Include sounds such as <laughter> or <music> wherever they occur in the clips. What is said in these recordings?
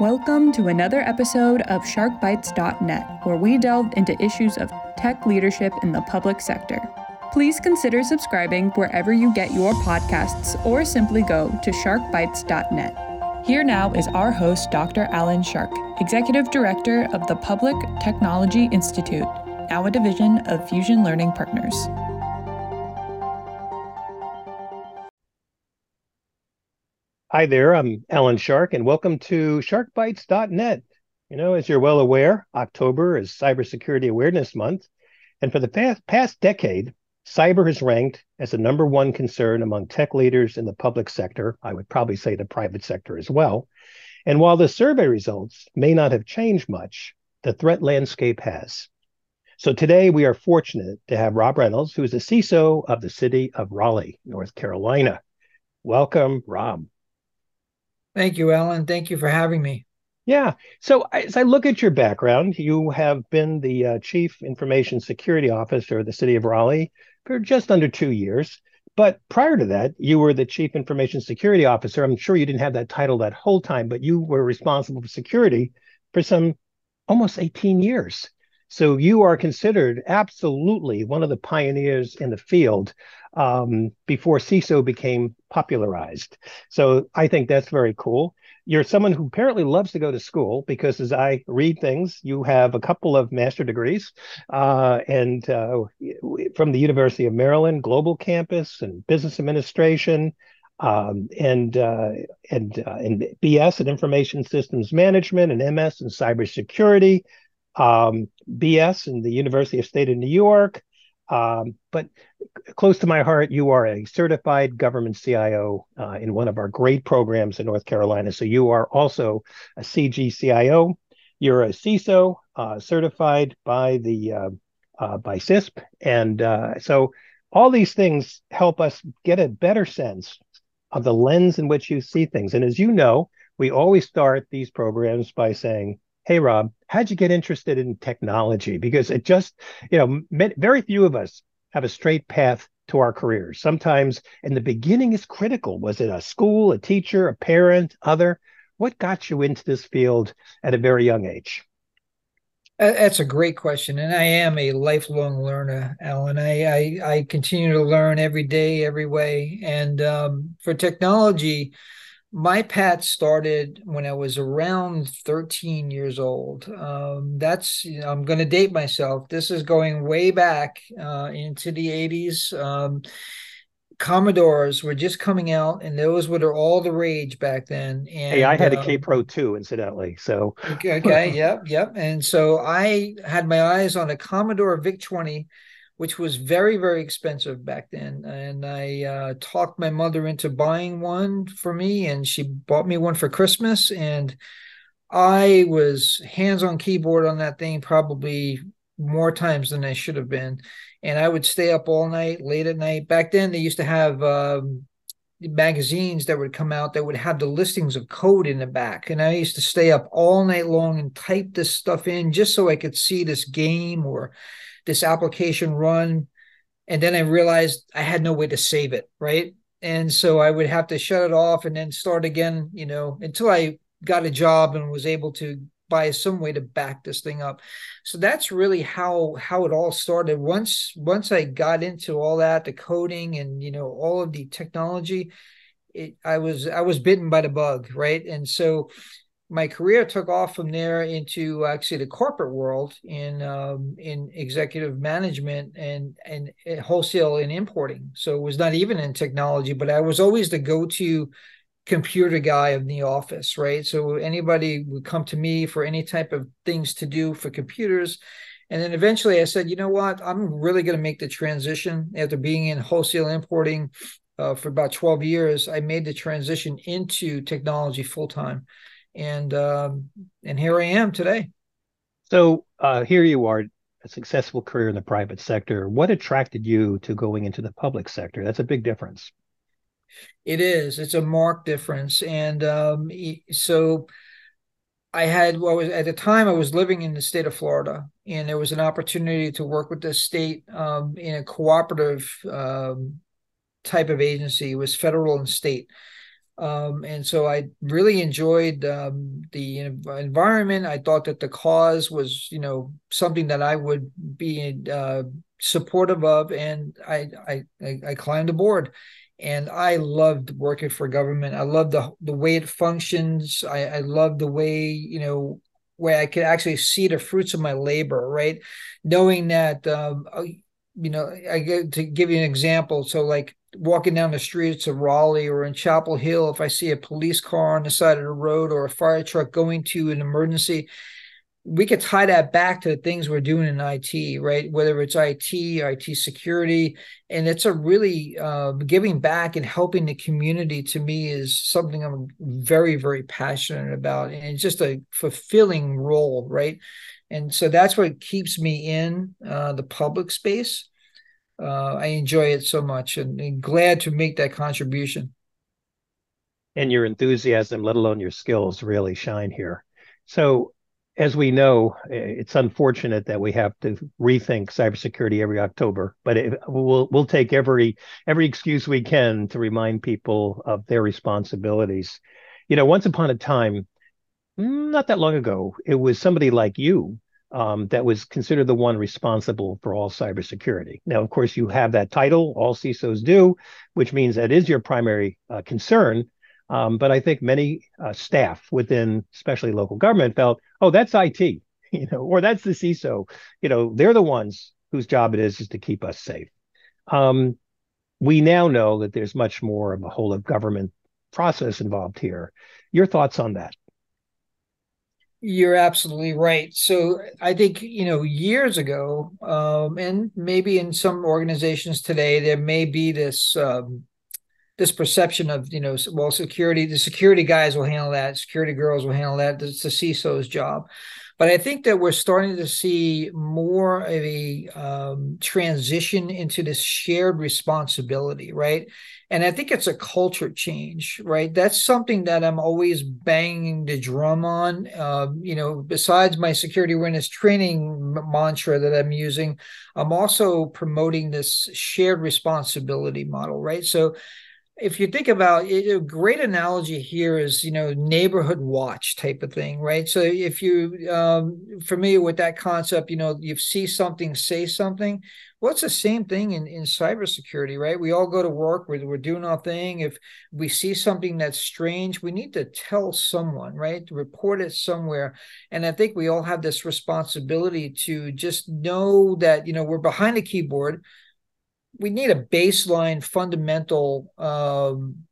Welcome to another episode of SharkBites.net, where we delve into issues of tech leadership in the public sector. Please consider subscribing wherever you get your podcasts or simply go to sharkbites.net. Here now is our host, Dr. Alan Shark, Executive Director of the Public Technology Institute, now a division of Fusion Learning Partners. Hi there, I'm Alan Shark, and welcome to SharkBites.net. You know, as you're well aware, October is Cybersecurity Awareness Month, and for the past, past decade, cyber has ranked as the number one concern among tech leaders in the public sector. I would probably say the private sector as well. And while the survey results may not have changed much, the threat landscape has. So today we are fortunate to have Rob Reynolds, who is the CISO of the city of Raleigh, North Carolina. Welcome, Rob. Thank you, Alan. Thank you for having me. Yeah. So as I look at your background, you have been the uh, Chief Information Security Officer of the City of Raleigh for just under two years. But prior to that, you were the Chief Information Security Officer. I'm sure you didn't have that title that whole time, but you were responsible for security for some almost 18 years. So you are considered absolutely one of the pioneers in the field um, before CISO became popularized. So I think that's very cool. You're someone who apparently loves to go to school because, as I read things, you have a couple of master degrees, uh, and uh, from the University of Maryland Global Campus and Business Administration, um, and uh, and uh, and BS in Information Systems Management, and MS in Cybersecurity, um, BS in the University of State of New York, um, but close to my heart, you are a certified government CIO uh, in one of our great programs in North Carolina. So you are also a CGCIO. You're a CISO uh, certified by the uh, uh by CISP, and uh, so all these things help us get a better sense of the lens in which you see things. And as you know, we always start these programs by saying, hey rob how'd you get interested in technology because it just you know very few of us have a straight path to our careers sometimes in the beginning is critical was it a school a teacher a parent other what got you into this field at a very young age that's a great question, and I am a lifelong learner, Alan. I I, I continue to learn every day, every way. And um, for technology, my path started when I was around 13 years old. Um, that's you know, I'm going to date myself. This is going way back uh, into the 80s. Um, Commodores were just coming out, and those were all the rage back then. And, hey, I had a K um, Pro too, incidentally. So okay, okay, yep, yep. And so I had my eyes on a Commodore VIC 20 which was very very expensive back then. And i uh, talked my mother into buying one for me and she bought me one for christmas. And i was hands on keyboard on that thing probably more times than i should have been. And i would stay up all night late at night. Back then they used to have um, magazines that would come out that would have the listings of code in the back. And i used to stay up all night long and type this stuff in just so i could see this game or this application run and then i realized i had no way to save it right? And so i would have to shut it off and then start again you know until i got a job and was able to buy some way to back this thing up. So that's really how how it all started. Once once i got into all that the coding and you know all of the technology it, i was i was bitten by the bug right? And so my career took off from there into actually the corporate world in um, in executive management and and wholesale and importing. So it was not even in technology, but I was always the go-to computer guy in the office, right? So anybody would come to me for any type of things to do for computers. And then eventually I said, you know what? I'm really going to make the transition after being in wholesale importing uh, for about 12 years. I made the transition into technology full time and um, and here I am today. So uh, here you are, a successful career in the private sector. What attracted you to going into the public sector? That's a big difference. It is. It's a marked difference, and um, so I had well, was, at the time I was living in the state of Florida, and there was an opportunity to work with the state um, in a cooperative um, type of agency. It was federal and state. Um, and so I really enjoyed um, the environment. I thought that the cause was, you know, something that I would be uh, supportive of, and I, I I climbed aboard, and I loved working for government. I love the the way it functions. I, I love the way you know where I could actually see the fruits of my labor, right? Knowing that, um, you know, I get to give you an example. So like walking down the streets of Raleigh or in Chapel Hill, if I see a police car on the side of the road or a fire truck going to an emergency, we could tie that back to the things we're doing in IT, right? Whether it's IT, IT security, and it's a really uh, giving back and helping the community. To me, is something I'm very, very passionate about, and it's just a fulfilling role, right? And so that's what keeps me in uh, the public space uh, I enjoy it so much and, and glad to make that contribution. And your enthusiasm, let alone your skills, really shine here. So, as we know, it's unfortunate that we have to rethink cybersecurity every October, but it, we'll we'll take every every excuse we can to remind people of their responsibilities. You know, once upon a time, not that long ago, it was somebody like you um, that was considered the one responsible for all cybersecurity. Now, of course, you have that title, all CISOs do, which means that is your primary uh, concern. Um, but I think many uh, staff within, especially local government, felt, oh, that's IT, <laughs> you know, or that's the CISO. You know, they're the ones whose job it is is to keep us safe. Um, we now know that there's much more of a whole of government process involved here. Your thoughts on that? You're absolutely right. So I think you know years ago, um, and maybe in some organizations today, there may be this um, this perception of you know well security the security guys will handle that security girls will handle that it's the CISO's job but I think that we're starting to see more of a um, transition into this shared responsibility, right? And I think it's a culture change, right? That's something that I'm always banging the drum on. Uh, you know, besides my security awareness training mantra that I'm using, I'm also promoting this shared responsibility model, right? So if you think about it, a great analogy here is you know neighborhood watch type of thing right? So if you um familiar with that concept you know you see something say something well the same thing in in cybersecurity right? We all go to work we're, we're doing our thing. If we see something that's strange we need to tell someone right? Report it somewhere. And i think we all have this responsibility to just know that you know we're behind a keyboard we need a baseline fundamental um,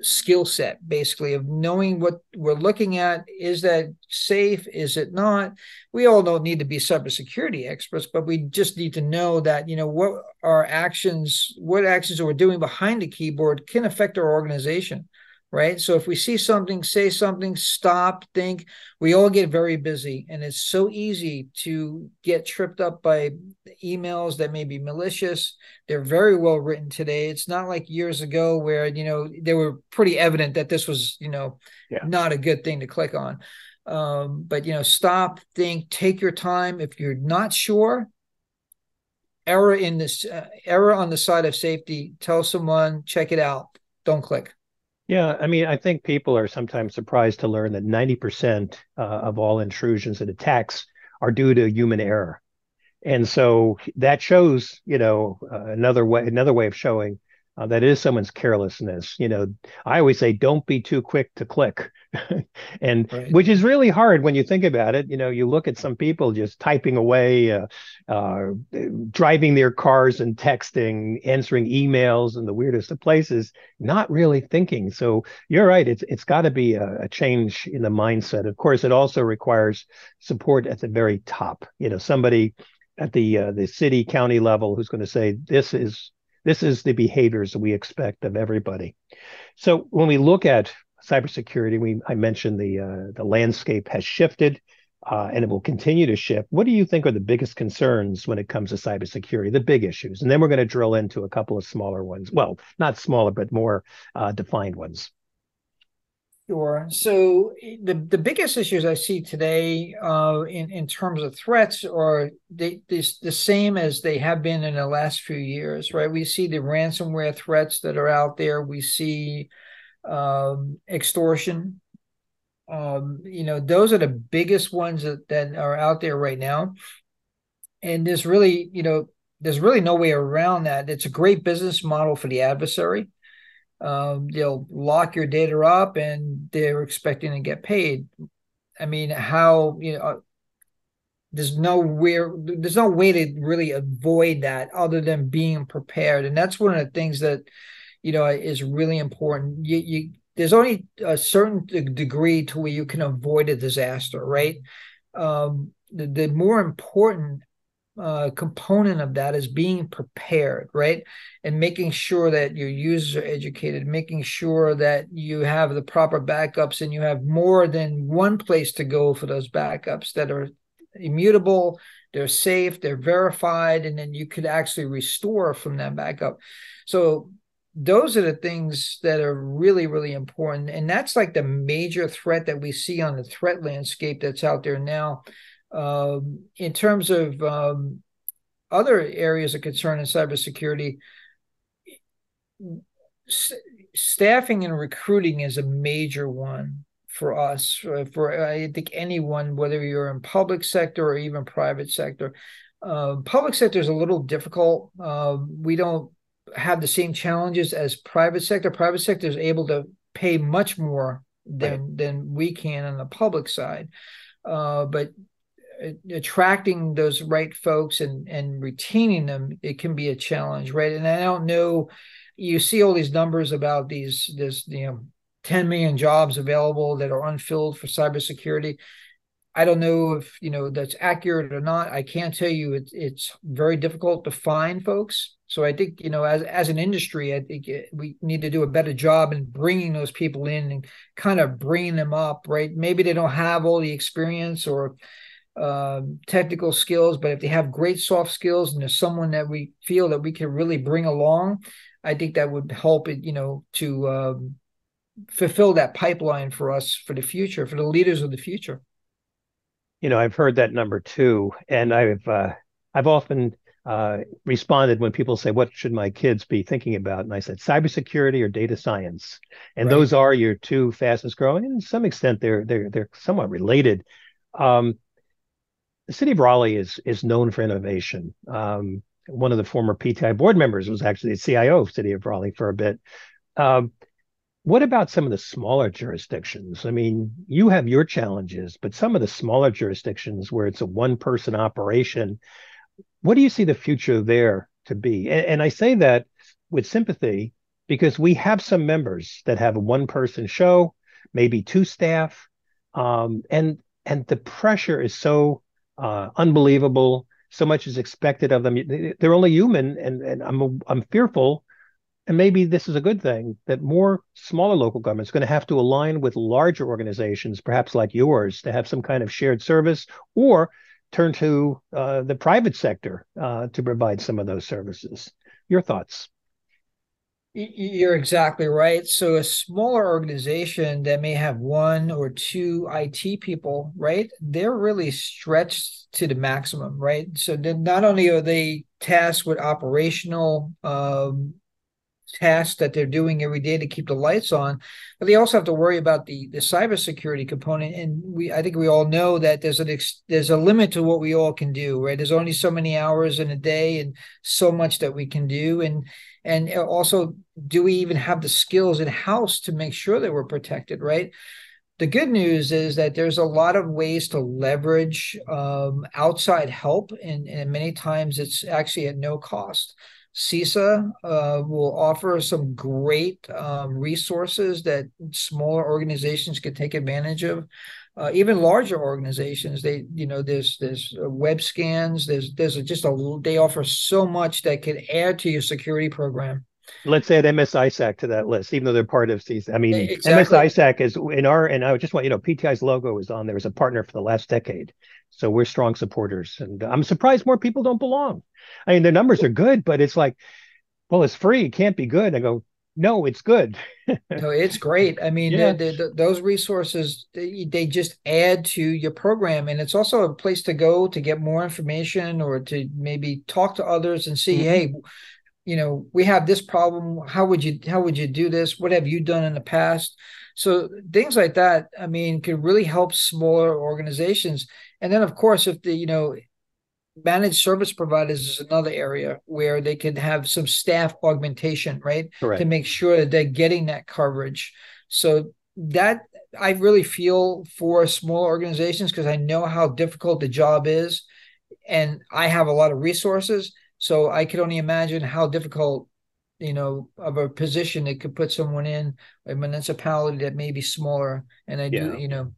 skill set basically of knowing what we're looking at. Is that safe? Is it not? We all don't need to be cybersecurity experts but we just need to know that you know what our actions what actions we're doing behind the keyboard can affect our organization right? So if we see something, say something, stop, think. We all get very busy, and it's so easy to get tripped up by emails that may be malicious. They're very well written today. It's not like years ago where you know they were pretty evident that this was you know yeah. not a good thing to click on. Um, but you know, stop, think, take your time. If you're not sure, error in this uh, error on the side of safety. Tell someone, check it out. Don't click. Yeah, I mean, I think people are sometimes surprised to learn that 90% uh, of all intrusions and attacks are due to human error. And so that shows, you know, uh, another way another way of showing uh, that is someone's carelessness. You know, I always say, don't be too quick to click, <laughs> and right. which is really hard when you think about it. You know, you look at some people just typing away, uh, uh, driving their cars and texting, answering emails in the weirdest of places, not really thinking. So you're right. It's it's got to be a, a change in the mindset. Of course, it also requires support at the very top. You know, somebody at the uh, the city county level who's going to say this is this is the behaviors that we expect of everybody. So when we look at cybersecurity, we I mentioned the uh, the landscape has shifted. Uh, and it will continue to shift. What do you think are the biggest concerns when it comes to cybersecurity, the big issues? And then we're going to drill into a couple of smaller ones. Well, not smaller, but more uh, defined ones. Sure. So the the biggest issues I see today uh, in in terms of threats are they, they the same as they have been in the last few years, right? We see the ransomware threats that are out there. We see um, extortion. Um, you know, those are the biggest ones that, that are out there right now. And there's really, you know, there's really no way around that. It's a great business model for the adversary um, they'll lock your data up and they're expecting to get paid. I mean, how you know? There's no where there's no way to really avoid that other than being prepared, and that's one of the things that you know is really important. You, you there's only a certain degree to where you can avoid a disaster, right? Um, the, the more important uh, component of that is being prepared, right? And making sure that your users are educated, making sure that you have the proper backups and you have more than one place to go for those backups that are immutable, they're safe, they're verified, and then you could actually restore from that backup. So those are the things that are really really important and that's like the major threat that we see on the threat landscape that's out there now um, in terms of um, other areas of concern in cybersecurity, s- staffing and recruiting is a major one for us. For, for I think anyone, whether you're in public sector or even private sector, uh, public sector is a little difficult. Uh, we don't have the same challenges as private sector. Private sector is able to pay much more than right. than we can on the public side. Uh, but attracting those right folks and and retaining them it can be a challenge right? And i don't know you see all these numbers about these this you know 10 million jobs available that are unfilled for cybersecurity. I don't know if you know that's accurate or not. I can't tell you it's it's very difficult to find folks. So i think you know as as an industry i think we need to do a better job in bringing those people in and kind of bringing them up right? Maybe they don't have all the experience or um, technical skills, but if they have great soft skills and there's someone that we feel that we can really bring along, I think that would help it, you know, to um, fulfill that pipeline for us for the future, for the leaders of the future. You know, I've heard that number too, and I've uh, I've often uh, responded when people say, "What should my kids be thinking about?" And I said, "Cybersecurity or data science," and right. those are your two fastest growing. And to some extent, they're they're they're somewhat related. Um, the city of Raleigh is is known for innovation. Um, one of the former PTI board members was actually the CIO of City of Raleigh for a bit. Um, what about some of the smaller jurisdictions? I mean, you have your challenges, but some of the smaller jurisdictions where it's a one person operation, what do you see the future there to be? And, and I say that with sympathy because we have some members that have a one person show, maybe two staff, um, and and the pressure is so uh, unbelievable. So much is expected of them. They're only human, and and I'm I'm fearful, and maybe this is a good thing that more smaller local governments are going to have to align with larger organizations, perhaps like yours, to have some kind of shared service, or turn to uh, the private sector uh, to provide some of those services. Your thoughts? You're exactly right. So a smaller organization that may have one or two IT people, right? They're really stretched to the maximum, right? So not only are they tasked with operational um, tasks that they're doing every day to keep the lights on, but they also have to worry about the the cybersecurity component. And we, I think we all know that there's an ex, there's a limit to what we all can do, right? There's only so many hours in a day, and so much that we can do, and and also do we even have the skills in house to make sure that we're protected right? The good news is that there's a lot of ways to leverage um, outside help and, and, many times it's actually at no cost. CISA uh, will offer some great um, resources that smaller organizations can take advantage of uh, even larger organizations they you know there's there's uh, web scans there's there's a, just a they offer so much that can add to your security program let's add MS ISAC to that list, even though they're part of CISA. I mean, exactly. MS ISAC is in our, and I just want you know, PTI's logo is on there as a partner for the last decade. So we're strong supporters. And I'm surprised more people don't belong. I mean, their numbers are good, but it's like, well, it's free. It can't be good. I go, no, it's good. no, it's great. I mean, yeah. the, the, those resources they, they, just add to your program, and it's also a place to go to get more information or to maybe talk to others and see, mm-hmm. hey, you know, we have this problem. How would you how would you do this? What have you done in the past? So things like that, I mean, can really help smaller organizations. And then, of course, if the you know managed service providers is another area where they can have some staff augmentation, right? Correct. To make sure that they're getting that coverage. So that I really feel for small organizations because I know how difficult the job is. And I have a lot of resources. So I could only imagine how difficult, you know, of a position it could put someone in a municipality that may be smaller. And I yeah. do, you know,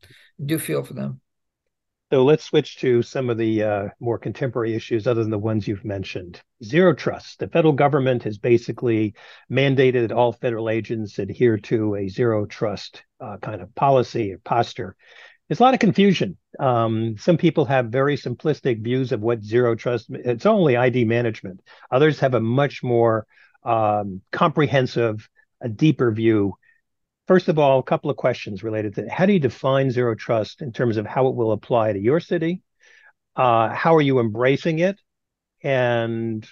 do feel for them. So let's switch to some of the uh, more contemporary issues other than the ones you've mentioned. Zero trust. The federal government has basically mandated all federal agents adhere to a zero trust uh, kind of policy or posture. There's a lot of confusion. Um, some people have very simplistic views of what zero trust. It's only ID management. Others have a much more um, comprehensive, a deeper view First of all, a couple of questions related to how do you define zero trust in terms of how it will apply to your city? Uh, how are you embracing it? And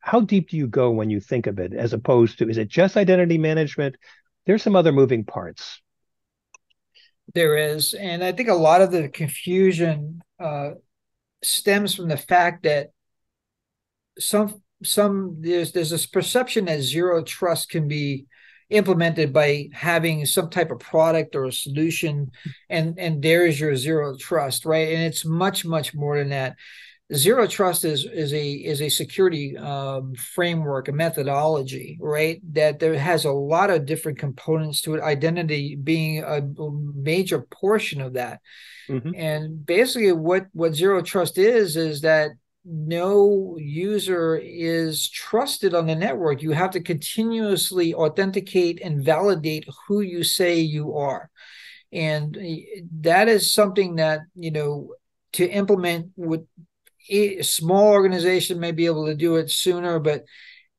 how deep do you go when you think of it as opposed to is it just identity management? There's some other moving parts. There is. And I think a lot of the confusion uh, stems from the fact that some some there's there's this perception that zero trust can be implemented by having some type of product or a solution and and there is your zero trust right? And it's much much more than that. Zero trust is is a is a security um, framework a methodology right? That there has a lot of different components to it. Identity being a major portion of that. Mm-hmm. and basically what what zero trust is is that no user is trusted on the network. You have to continuously authenticate and validate who you say you are. And that is something that, you know, to implement with a small organization may be able to do it sooner, but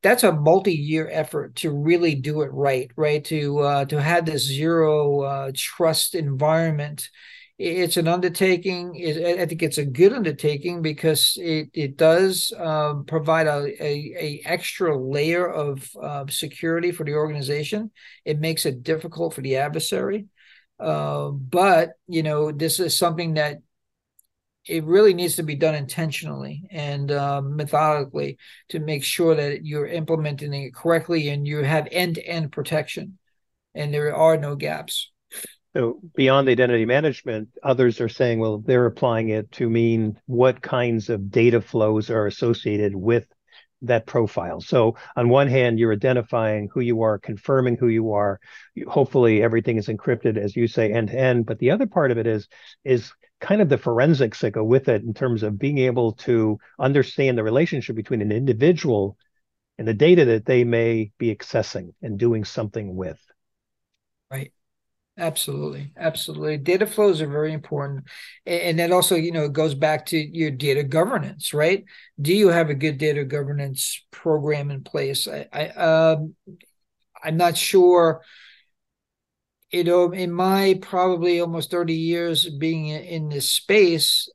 that's a multi-year effort to really do it right, right? To uh, to have this zero uh, trust environment it's an undertaking. I think it's a good undertaking because it it does um, provide a, a, a extra layer of uh, security for the organization. It makes it difficult for the adversary, uh, but you know this is something that it really needs to be done intentionally and uh, methodically to make sure that you're implementing it correctly and you have end to end protection, and there are no gaps. So beyond identity management, others are saying, well, they're applying it to mean what kinds of data flows are associated with that profile. So on one hand, you're identifying who you are, confirming who you are. Hopefully, everything is encrypted, as you say, end to end. But the other part of it is is kind of the forensics that go with it in terms of being able to understand the relationship between an individual and the data that they may be accessing and doing something with. Right. Absolutely, absolutely. Data flows are very important, and that also, you know, it goes back to your data governance, right? Do you have a good data governance program in place? I, I um, I'm not sure. You know, in my probably almost 30 years being in this space,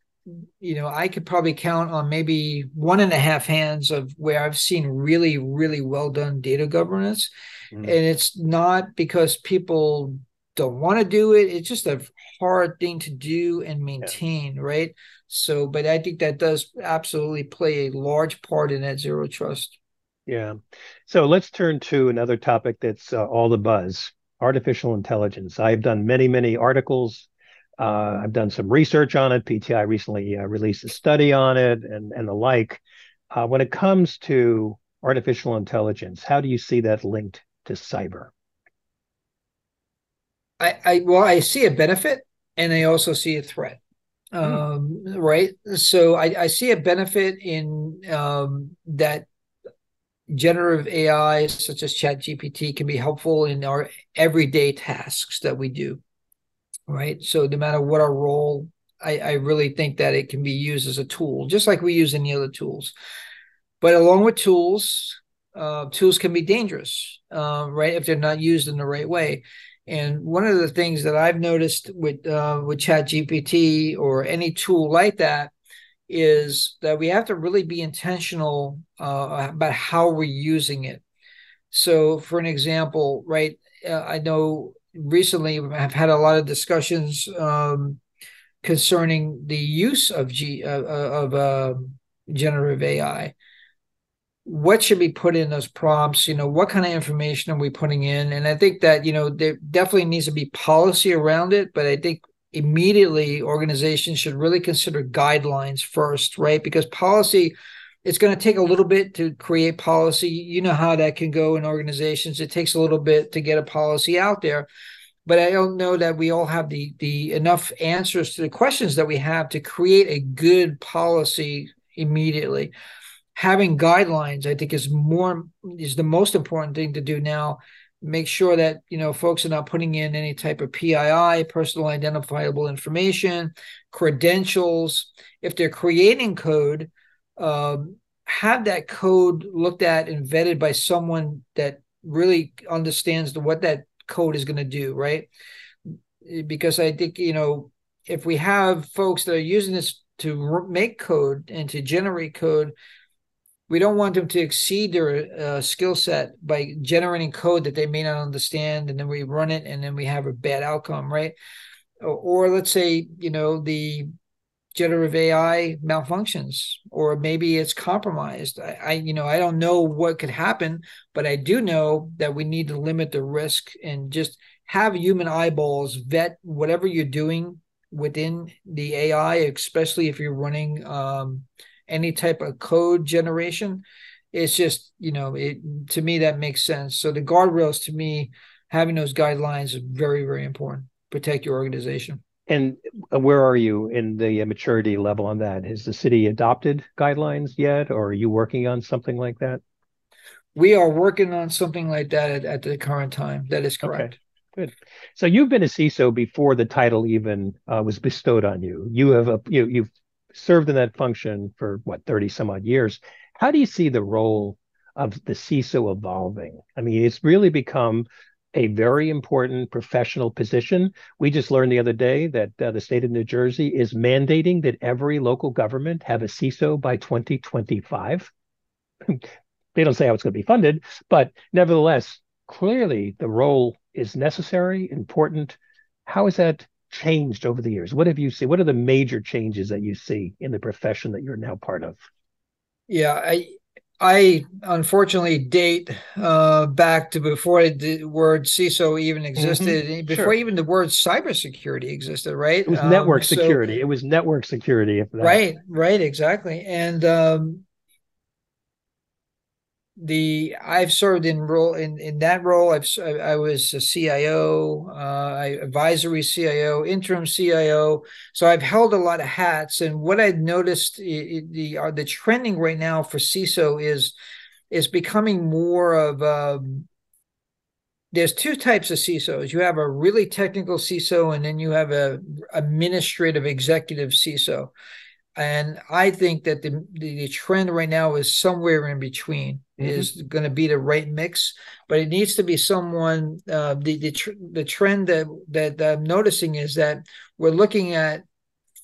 you know, I could probably count on maybe one and a half hands of where I've seen really, really well done data governance. Mm. And it's not because people don't want to do it. It's just a hard thing to do and maintain, yeah. right? So, but I think that does absolutely play a large part in that zero trust. Yeah. So let's turn to another topic that's uh, all the buzz artificial intelligence. I've done many, many articles. Uh, I've done some research on it. PTI recently uh, released a study on it and, and the like. Uh, when it comes to artificial intelligence, how do you see that linked to cyber? I, I well, I see a benefit and I also see a threat. Mm. Um, right. So I, I see a benefit in um, that generative AI, such as Chat GPT, can be helpful in our everyday tasks that we do. Right. So no matter what our role, I, I really think that it can be used as a tool, just like we use any other tools. But along with tools, uh, tools can be dangerous. uh, right? If they're not used in the right way. And one of the things that I've noticed with uh, with Chat GPT or any tool like that is that we have to really be intentional uh, about how we're using it. So, for an example, right, uh, I know recently I've had a lot of discussions um, concerning the use of G uh, uh of uh, generative AI. What should be put in those prompts? You know, what kind of information are we putting in? And I think that you know there definitely needs to be policy around it, but I think immediately organizations should really consider guidelines first, right? Because policy it's going to take a little bit to create policy. You know how that can go in organizations. It takes a little bit to get a policy out there but I don't know that we all have the the enough answers to the questions that we have to create a good policy immediately. Having guidelines, I think, is more is the most important thing to do now. Make sure that you know folks are not putting in any type of PII, personal identifiable information, credentials. If they're creating code, um, have that code looked at and vetted by someone that really understands the, what that code is going to do, right? Because I think, you know, if we have folks that are using this to make code and to generate code, we don't want them to exceed their uh, skill set by generating code that they may not understand and then we run it and then we have a bad outcome right or, or let's say you know the generative AI malfunctions, or maybe it's compromised. I, I, you know, I don't know what could happen, but I do know that we need to limit the risk and just have human eyeballs vet whatever you're doing within the AI, especially if you're running um, any type of code generation. It's just, you know, it to me that makes sense. So the guardrails to me, having those guidelines is very, very important. Protect your organization. And where are you in the maturity level on that? Has the city adopted guidelines yet, or are you working on something like that? We are working on something like that at, at the current time. That is correct. Okay. Good. So you've been a CISO before the title even uh, was bestowed on you. You have a you you've served in that function for what thirty some odd years. How do you see the role of the CISO evolving? I mean, it's really become a very important professional position. We just learned the other day that uh, the state of New Jersey is mandating that every local government have a CISO by 2025. <laughs> they don't say how it's going to be funded, but nevertheless, clearly the role is necessary, important. how is that changed over the years? What have you seen? What are the major changes that you see in the profession that you're now part of? Yeah, I I unfortunately date uh, back to before the word CISO even existed, mm-hmm. before sure. even the word cybersecurity existed, right? It was um, network security. So, it was network security. Right, right, exactly. And um, the I've served in role in in that role. I've I was a CIO, uh, advisory CIO, interim CIO. So I've held a lot of hats. And what I've noticed the uh, the trending right now for CISO is is becoming more of um, there's two types of CISOs. You have a really technical CISO, and then you have a administrative executive CISO. And I think that the, the, the trend right now is somewhere in between mm-hmm. is going to be the right mix, but it needs to be someone. Uh, the the, tr- the trend that, that I'm noticing is that we're looking at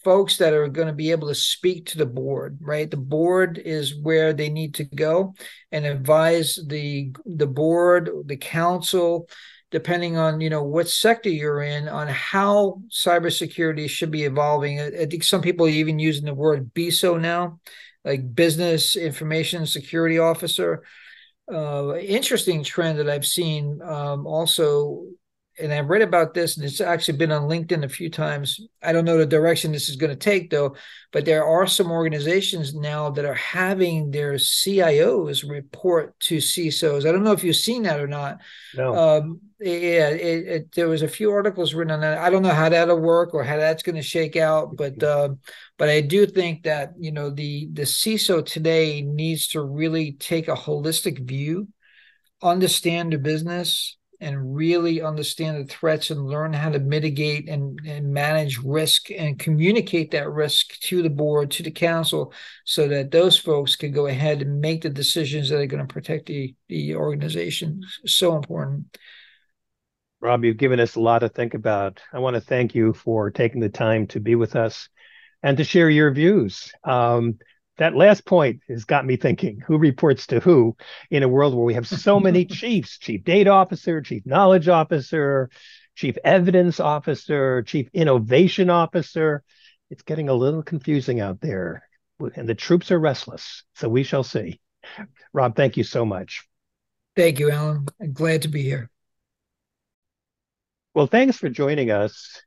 folks that are going to be able to speak to the board right the board is where they need to go and advise the the board the council depending on you know what sector you're in on how cybersecurity should be evolving. I, I think some people are even using the word BISO now, like business information security officer. Uh, interesting trend that I've seen um, also and I read about this, and it's actually been on LinkedIn a few times. I don't know the direction this is going to take, though, but there are some organizations now that are having their CIOs report to CISOs. I don't know if you've seen that or not. No. Um, yeah, it, it, there was a few articles written on that. I don't know how that'll work or how that's going to shake out, but uh, but I do think that you know the the CISO today needs to really take a holistic view, understand the business, and really understand the threats and learn how to mitigate and, and manage risk and communicate that risk to the board, to the council, so that those folks can go ahead and make the decisions that are going to protect the, the organization. So important. Rob, you've given us a lot to think about. I want to thank you for taking the time to be with us and to share your views. Um, that last point has got me thinking who reports to who in a world where we have so <laughs> many chiefs chief data officer, chief knowledge officer, chief evidence officer, chief innovation officer. It's getting a little confusing out there, and the troops are restless. So we shall see. Rob, thank you so much. Thank you, Alan. I'm glad to be here. Well, thanks for joining us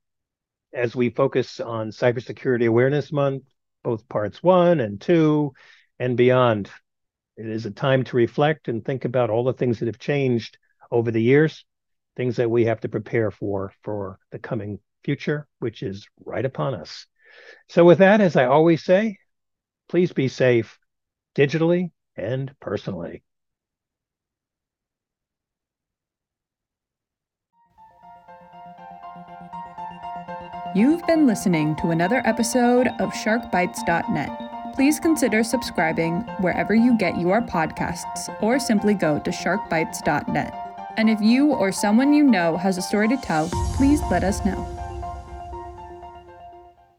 as we focus on Cybersecurity Awareness Month, both parts one and two and beyond. It is a time to reflect and think about all the things that have changed over the years, things that we have to prepare for for the coming future, which is right upon us. So, with that, as I always say, please be safe digitally and personally. You've been listening to another episode of SharkBites.net. Please consider subscribing wherever you get your podcasts or simply go to SharkBites.net. And if you or someone you know has a story to tell, please let us know.